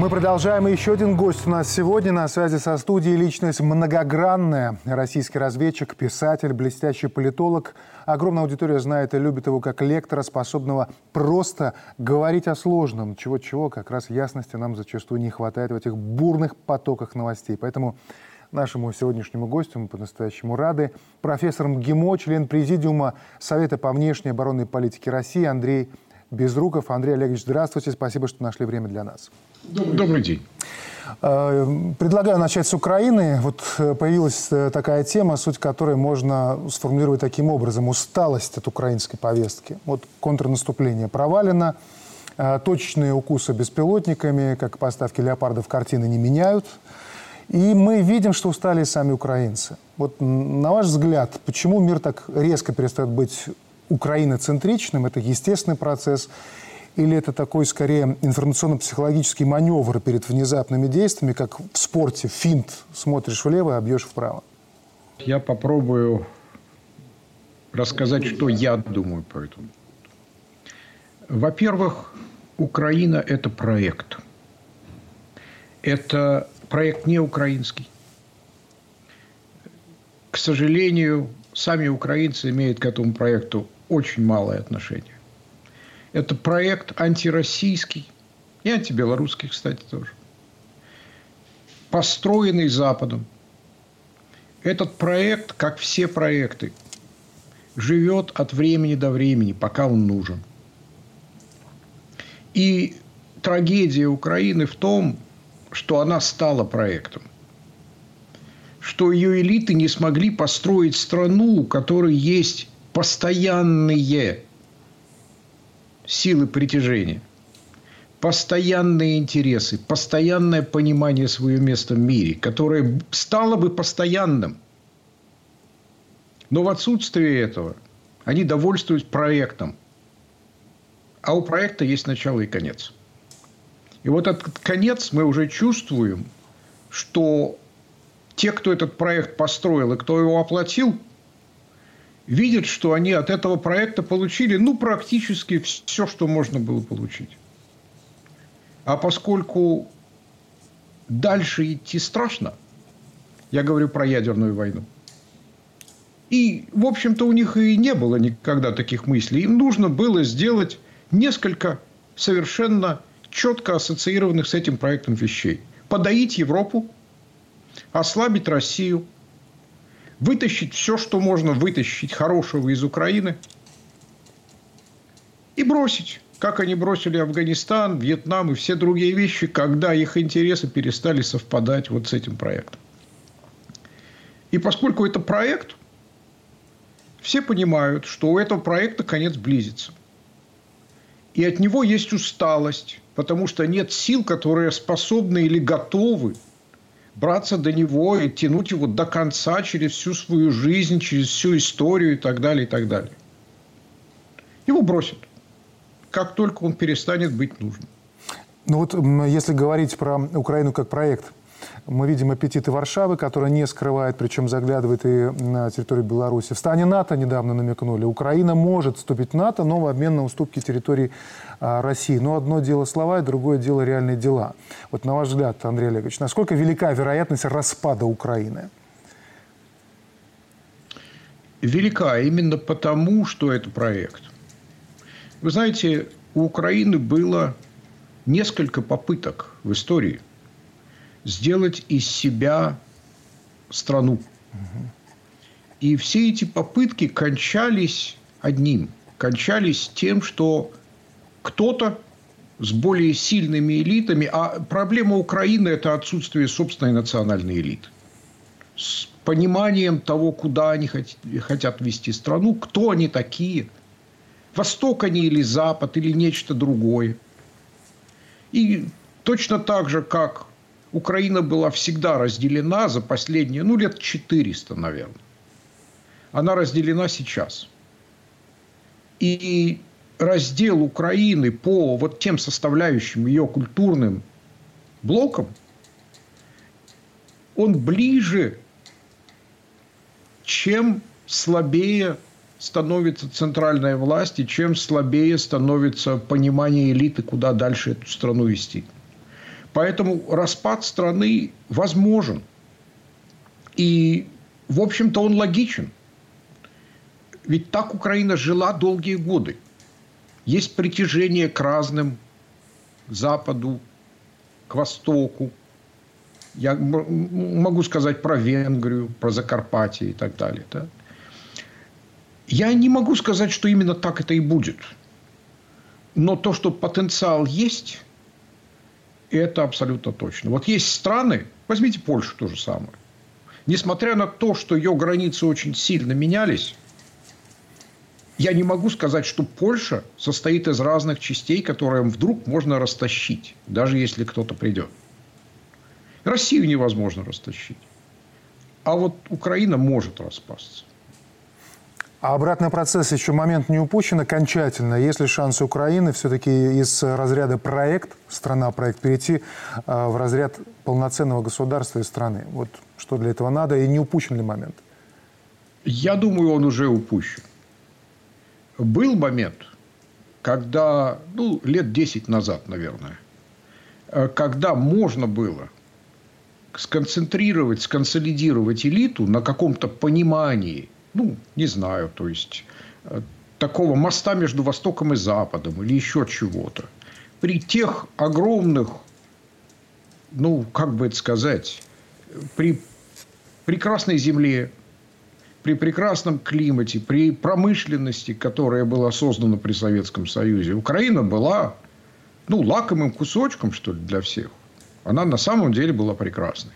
Мы продолжаем. Еще один гость у нас сегодня на связи со студией. Личность многогранная. Российский разведчик, писатель, блестящий политолог. Огромная аудитория знает и любит его как лектора, способного просто говорить о сложном. Чего-чего, как раз ясности нам зачастую не хватает в этих бурных потоках новостей. Поэтому нашему сегодняшнему гостю мы по-настоящему рады. Профессор МГИМО, член Президиума Совета по внешней оборонной политике России Андрей Безруков. Андрей Олегович, здравствуйте. Спасибо, что нашли время для нас. Добрый, Добрый день. Э, предлагаю начать с Украины. Вот э, появилась э, такая тема, суть которой можно сформулировать таким образом. Усталость от украинской повестки. Вот контрнаступление провалено, точечные укусы беспилотниками, как поставки леопардов картины не меняют. И мы видим, что устали сами украинцы. Вот на ваш взгляд, почему мир так резко перестает быть украиноцентричным, это естественный процесс, или это такой, скорее, информационно-психологический маневр перед внезапными действиями, как в спорте, финт, смотришь влево, а бьешь вправо? Я попробую рассказать, что я думаю по этому. Во-первых, Украина – это проект. Это проект не украинский. К сожалению, сами украинцы имеют к этому проекту очень малое отношение. Это проект антироссийский и антибелорусский, кстати, тоже. Построенный Западом. Этот проект, как все проекты, живет от времени до времени, пока он нужен. И трагедия Украины в том, что она стала проектом. Что ее элиты не смогли построить страну, у которой есть постоянные силы притяжения, постоянные интересы, постоянное понимание своего места в мире, которое стало бы постоянным. Но в отсутствие этого они довольствуются проектом. А у проекта есть начало и конец. И вот этот конец мы уже чувствуем, что те, кто этот проект построил и кто его оплатил, видят, что они от этого проекта получили, ну, практически все, что можно было получить. А поскольку дальше идти страшно, я говорю про ядерную войну, и, в общем-то, у них и не было никогда таких мыслей. Им нужно было сделать несколько совершенно четко ассоциированных с этим проектом вещей. Подоить Европу, ослабить Россию, вытащить все, что можно вытащить хорошего из Украины и бросить, как они бросили Афганистан, Вьетнам и все другие вещи, когда их интересы перестали совпадать вот с этим проектом. И поскольку это проект, все понимают, что у этого проекта конец близится. И от него есть усталость, потому что нет сил, которые способны или готовы браться до него и тянуть его до конца через всю свою жизнь, через всю историю и так далее, и так далее. Его бросят, как только он перестанет быть нужным. Ну вот если говорить про Украину как проект – мы видим аппетиты Варшавы, которая не скрывает, причем заглядывает и на территорию Беларуси. В стане НАТО недавно намекнули. Украина может вступить в НАТО, но в обмен на уступки территории а, России. Но одно дело слова, и другое дело реальные дела. Вот на ваш взгляд, Андрей Олегович, насколько велика вероятность распада Украины? Велика именно потому, что это проект. Вы знаете, у Украины было несколько попыток в истории – сделать из себя страну. И все эти попытки кончались одним. Кончались тем, что кто-то с более сильными элитами, а проблема Украины – это отсутствие собственной национальной элиты. С пониманием того, куда они хотят вести страну, кто они такие, Восток они или Запад, или нечто другое. И точно так же, как Украина была всегда разделена за последние, ну, лет 400, наверное. Она разделена сейчас. И раздел Украины по вот тем составляющим ее культурным блокам, он ближе, чем слабее становится центральная власть и чем слабее становится понимание элиты, куда дальше эту страну вести. Поэтому распад страны возможен. И, в общем-то, он логичен. Ведь так Украина жила долгие годы. Есть притяжение к разным, к Западу, к Востоку. Я могу сказать про Венгрию, про Закарпатье и так далее. Да? Я не могу сказать, что именно так это и будет. Но то, что потенциал есть, это абсолютно точно. Вот есть страны, возьмите Польшу то же самое. Несмотря на то, что ее границы очень сильно менялись, я не могу сказать, что Польша состоит из разных частей, которые вдруг можно растащить, даже если кто-то придет. Россию невозможно растащить. А вот Украина может распасться. А обратный процесс еще момент не упущен окончательно. Есть ли шансы Украины все-таки из разряда проект, страна-проект, перейти а, в разряд полноценного государства и страны? Вот что для этого надо и не упущен ли момент? Я думаю, он уже упущен. Был момент, когда, ну, лет 10 назад, наверное, э, когда можно было сконцентрировать, сконсолидировать элиту на каком-то понимании – ну, не знаю, то есть э, такого моста между Востоком и Западом или еще чего-то. При тех огромных, ну, как бы это сказать, при прекрасной земле, при прекрасном климате, при промышленности, которая была создана при Советском Союзе, Украина была, ну, лакомым кусочком, что ли, для всех. Она на самом деле была прекрасной.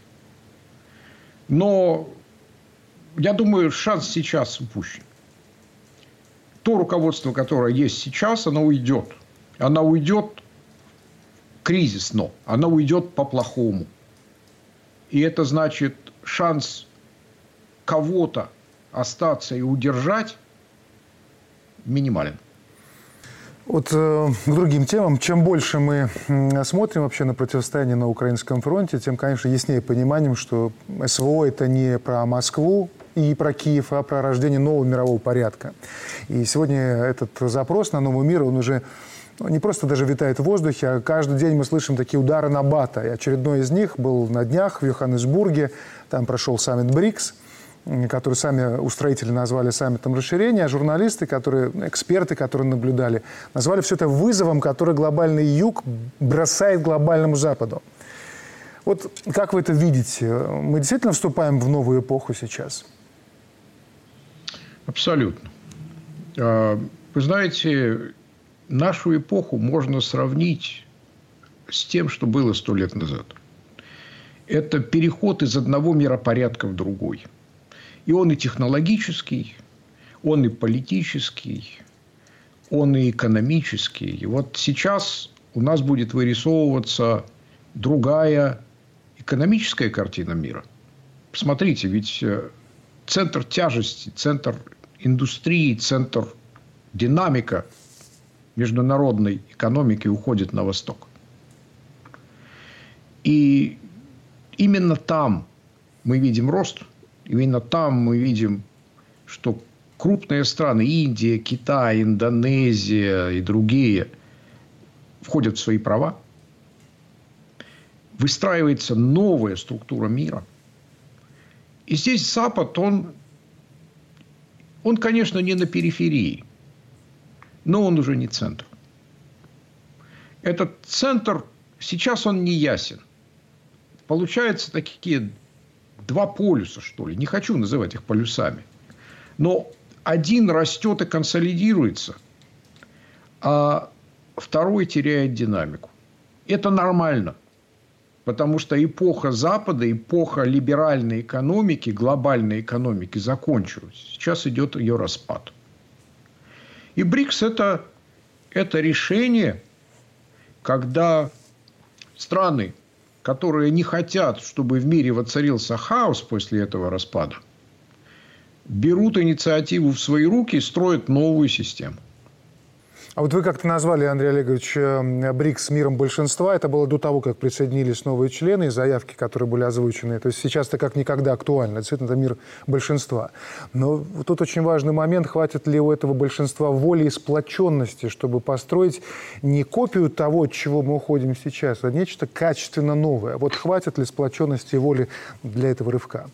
Но я думаю, шанс сейчас упущен. То руководство, которое есть сейчас, оно уйдет. Оно уйдет кризисно, оно уйдет по-плохому. И это значит, шанс кого-то остаться и удержать минимален. Вот э, к другим темам. Чем больше мы смотрим вообще на противостояние на украинском фронте, тем, конечно, яснее пониманием, что СВО – это не про Москву и про Киев, а про рождение нового мирового порядка. И сегодня этот запрос на новый мир, он уже ну, не просто даже витает в воздухе, а каждый день мы слышим такие удары на бата. И очередной из них был на днях в Йоханнесбурге. Там прошел саммит БРИКС – который сами устроители назвали саммитом расширения, а журналисты, которые, эксперты, которые наблюдали, назвали все это вызовом, который глобальный юг бросает глобальному западу. Вот как вы это видите? Мы действительно вступаем в новую эпоху сейчас? Абсолютно. А, вы знаете, нашу эпоху можно сравнить с тем, что было сто лет назад. Это переход из одного миропорядка в другой – и он и технологический, он и политический, он и экономический. И вот сейчас у нас будет вырисовываться другая экономическая картина мира. Посмотрите, ведь э, центр тяжести, центр индустрии, центр динамика международной экономики уходит на восток. И именно там мы видим рост – Именно там мы видим, что крупные страны, Индия, Китай, Индонезия и другие, входят в свои права. Выстраивается новая структура мира. И здесь Запад, он, он, конечно, не на периферии, но он уже не центр. Этот центр, сейчас он не ясен. Получаются такие два полюса, что ли. Не хочу называть их полюсами. Но один растет и консолидируется, а второй теряет динамику. Это нормально. Потому что эпоха Запада, эпоха либеральной экономики, глобальной экономики закончилась. Сейчас идет ее распад. И БРИКС это, это решение, когда страны которые не хотят, чтобы в мире воцарился хаос после этого распада, берут инициативу в свои руки и строят новую систему. А вот вы как-то назвали, Андрей Олегович, э, БРИКС миром большинства. Это было до того, как присоединились новые члены и заявки, которые были озвучены. То есть сейчас это как никогда актуально. Действительно, это мир большинства. Но тут очень важный момент. Хватит ли у этого большинства воли и сплоченности, чтобы построить не копию того, от чего мы уходим сейчас, а нечто качественно новое. Вот хватит ли сплоченности и воли для этого рывка?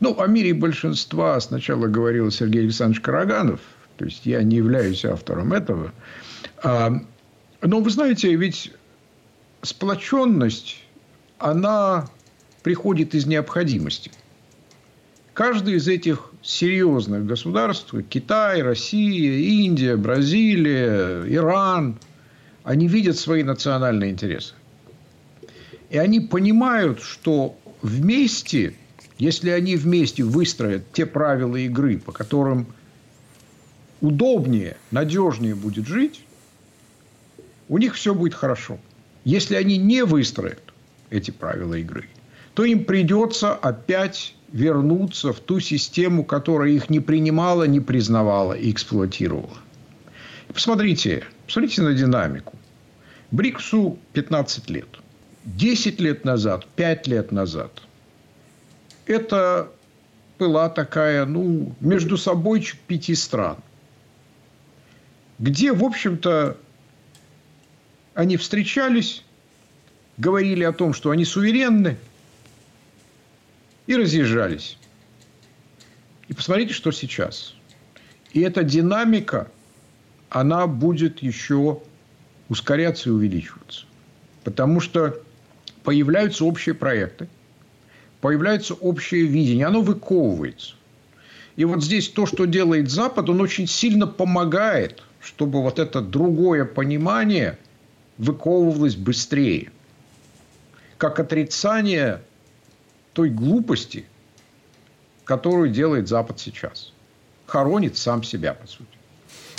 Ну, о мире большинства сначала говорил Сергей Александрович Караганов – то есть я не являюсь автором этого. А, но вы знаете, ведь сплоченность, она приходит из необходимости. Каждый из этих серьезных государств, Китай, Россия, Индия, Бразилия, Иран, они видят свои национальные интересы. И они понимают, что вместе, если они вместе выстроят те правила игры, по которым удобнее, надежнее будет жить, у них все будет хорошо. Если они не выстроят эти правила игры, то им придется опять вернуться в ту систему, которая их не принимала, не признавала и эксплуатировала. Посмотрите, посмотрите на динамику. Бриксу 15 лет. 10 лет назад, 5 лет назад. Это была такая, ну, между собойчик пяти стран где, в общем-то, они встречались, говорили о том, что они суверенны, и разъезжались. И посмотрите, что сейчас. И эта динамика, она будет еще ускоряться и увеличиваться. Потому что появляются общие проекты, появляется общее видение, оно выковывается. И вот здесь то, что делает Запад, он очень сильно помогает чтобы вот это другое понимание выковывалось быстрее. Как отрицание той глупости, которую делает Запад сейчас. Хоронит сам себя, по сути.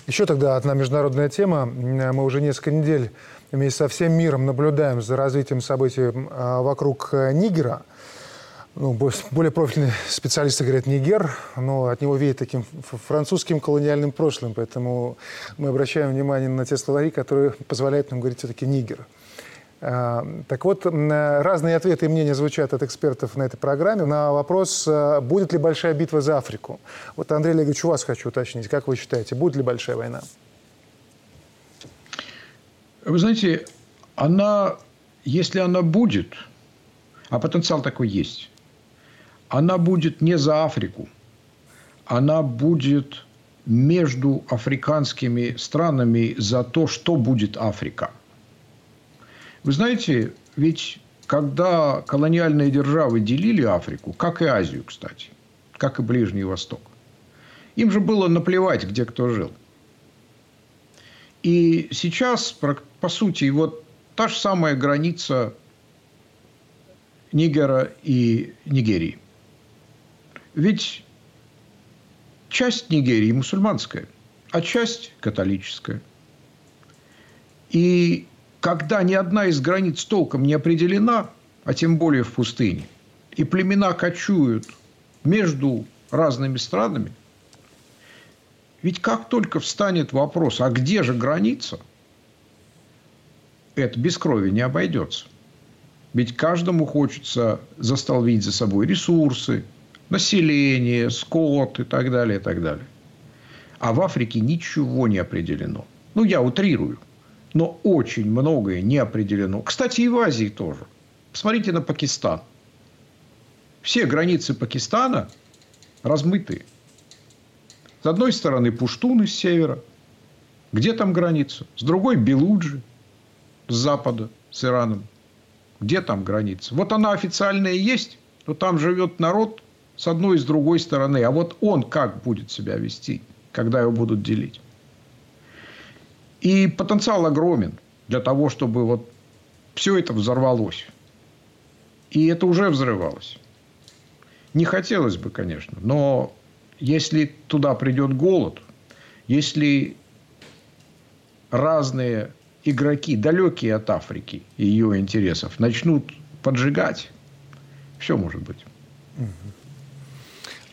Еще тогда одна международная тема. Мы уже несколько недель вместе со всем миром наблюдаем за развитием событий а, вокруг э, Нигера. Ну, более профильные специалисты говорят Нигер, но от него веет таким французским колониальным прошлым, поэтому мы обращаем внимание на те словари, которые позволяют нам говорить все-таки Нигер. А, так вот, разные ответы и мнения звучат от экспертов на этой программе на вопрос, а, будет ли большая битва за Африку. Вот, Андрей Олегович, у вас хочу уточнить. Как вы считаете, будет ли большая война? Вы знаете, она, если она будет, а потенциал такой есть, она будет не за Африку, она будет между африканскими странами за то, что будет Африка. Вы знаете, ведь когда колониальные державы делили Африку, как и Азию, кстати, как и Ближний Восток, им же было наплевать, где кто жил. И сейчас, по сути, вот та же самая граница Нигера и Нигерии – ведь часть Нигерии мусульманская, а часть католическая. И когда ни одна из границ толком не определена, а тем более в пустыне, и племена кочуют между разными странами, ведь как только встанет вопрос, а где же граница, это без крови не обойдется. Ведь каждому хочется застолбить за собой ресурсы, население, скот и так далее, и так далее. А в Африке ничего не определено. Ну, я утрирую. Но очень многое не определено. Кстати, и в Азии тоже. Посмотрите на Пакистан. Все границы Пакистана размытые. С одной стороны пуштуны с севера. Где там граница? С другой Белуджи с запада, с Ираном. Где там граница? Вот она официальная есть, но там живет народ, с одной и с другой стороны. А вот он как будет себя вести, когда его будут делить? И потенциал огромен для того, чтобы вот все это взорвалось. И это уже взрывалось. Не хотелось бы, конечно, но если туда придет голод, если разные игроки, далекие от Африки и ее интересов, начнут поджигать, все может быть.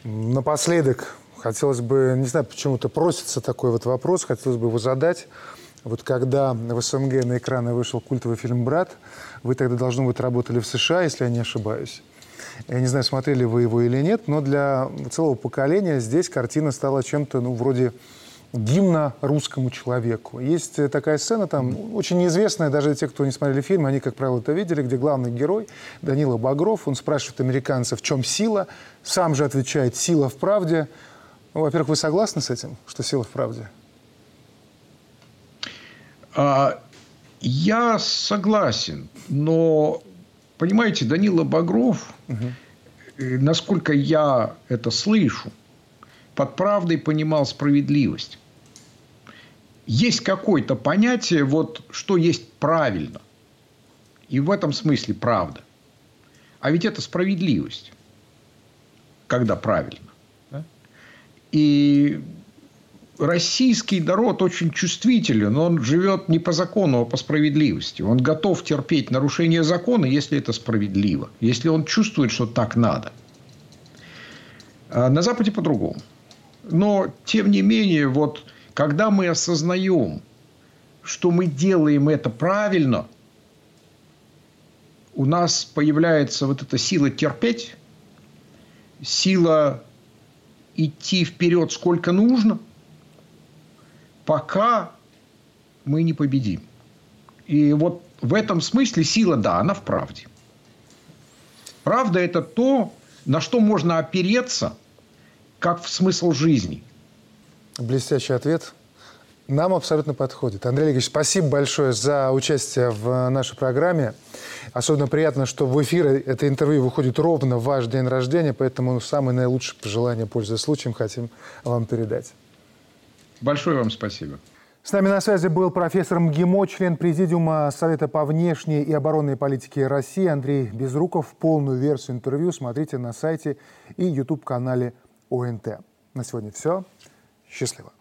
Напоследок, хотелось бы, не знаю, почему-то просится такой вот вопрос, хотелось бы его задать. Вот когда в СНГ на экраны вышел культовый фильм «Брат», вы тогда, должно быть, работали в США, если я не ошибаюсь. Я не знаю, смотрели вы его или нет, но для целого поколения здесь картина стала чем-то, ну, вроде гимна русскому человеку. Есть э, такая сцена там, очень неизвестная, даже те, кто не смотрели фильм, они, как правило, это видели, где главный герой Данила Багров, он спрашивает американцев, в чем сила, сам же отвечает, сила в правде. Ну, во-первых, вы согласны с этим, что сила в правде? А, я согласен, но, понимаете, Данила Багров, угу. насколько я это слышу, под правдой понимал справедливость есть какое-то понятие, вот, что есть правильно. И в этом смысле правда. А ведь это справедливость, когда правильно. Да? И российский народ очень чувствителен, он живет не по закону, а по справедливости. Он готов терпеть нарушение закона, если это справедливо, если он чувствует, что так надо. А на Западе по-другому. Но, тем не менее, вот когда мы осознаем, что мы делаем это правильно, у нас появляется вот эта сила терпеть, сила идти вперед сколько нужно, пока мы не победим. И вот в этом смысле сила, да, она в правде. Правда – это то, на что можно опереться, как в смысл жизни – Блестящий ответ. Нам абсолютно подходит. Андрей Олегович, спасибо большое за участие в нашей программе. Особенно приятно, что в эфир это интервью выходит ровно в ваш день рождения, поэтому самые наилучшие пожелания, пользуясь случаем, хотим вам передать. Большое вам спасибо. С нами на связи был профессор МГИМО, член Президиума Совета по внешней и оборонной политике России Андрей Безруков. Полную версию интервью смотрите на сайте и YouTube-канале ОНТ. На сегодня все. Счастливо.